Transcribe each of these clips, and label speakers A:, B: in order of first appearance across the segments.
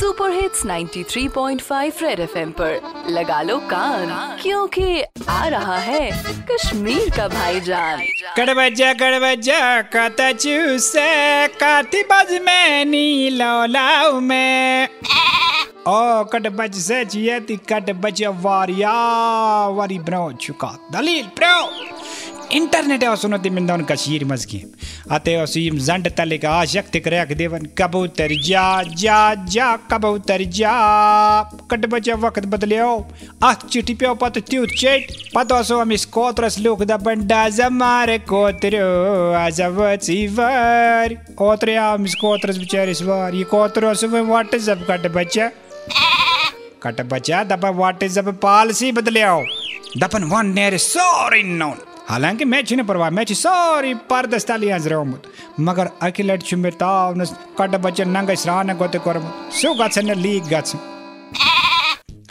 A: Super hits 93.5 red FM पर। लगा लो कान, क्योंकि आ रहा है कश्मीर का भाईजान।
B: कड़ बजा कड़ कता चूसे, काती बज में नी लौलाऊ में। ओ कट बज से जियती कट बज वारिया, वारी ब्रो चुका, दलील ब्रो इंटरनेट है, सुनो ती मिंदन कशीर मजकी आते हो सीम जंड तले का आशक तिक रख देवन, कबूतर जा जा जा, कबूतर जा। कट बजा वक्त बदलियो आ चिट्ठी पे पत त्यू चेट। पतो सो हम इस कोत्रस लोक दा बंडा जमारे कोतरो आज वचीवर ओत्रे हम इस कोत्रस बेचारे सवार ये कोतरो सो व्हाट्सएप कट बच्चा कट बच्चा दपा व्हाट्सएप पॉलिसी बदलियो दपन वन नेर सॉरी नोन। हालाँकि मैं छिने परवाह मैं सॉरी पर दस्ताली आजरामुत मगर अखिलट छु मे ताव न कट बच्चा नंग स्रान गोते करम। सु ग लीग गछ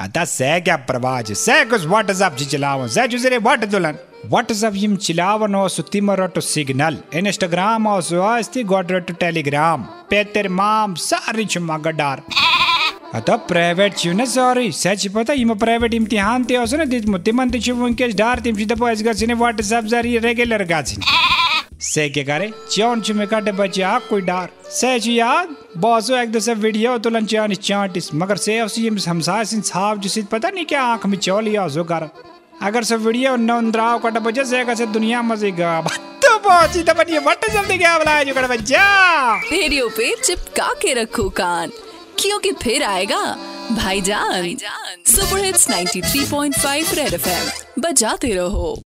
B: क्या परवाह से कुछ व्हाट्सएप जी चलाओ से जुजरे व्हाट दुलन WhatsApp yim chilavan osu timarotu signal. Instagram osu asti godrotu telegram. Peter mam सारी चुमागडार अतः प्राइवेट छु न सॉरी सच पता यम प्राइवेट इम्तिहान ते ओसु न दित मुति मन छु वंकेस डार तिम पॉइस गसिने व्हाट्सएप जरी रेगुलर से के करे? चौन छु में काटे बच्चा कोई डार। से छु याद? बॉसो एक दसे वीडियो तुलन चान चांटिस। मगर से ओसु यम हमसा सिन छाव जिसित पता नहीं क्या आँख में चौलिया जो कर अगर से वीडियो नंद्राव कट बजे से कैसे दुनिया मज़े गा। तो पहुँची तो बनिए बट जल्दी क्या बुलाया जो कट बच्चा?
A: रेडियो पे चिपका के रखो कान क्योंकि फिर आएगा भाईजान। Super hits 93.5 red F M. बजाते रहो।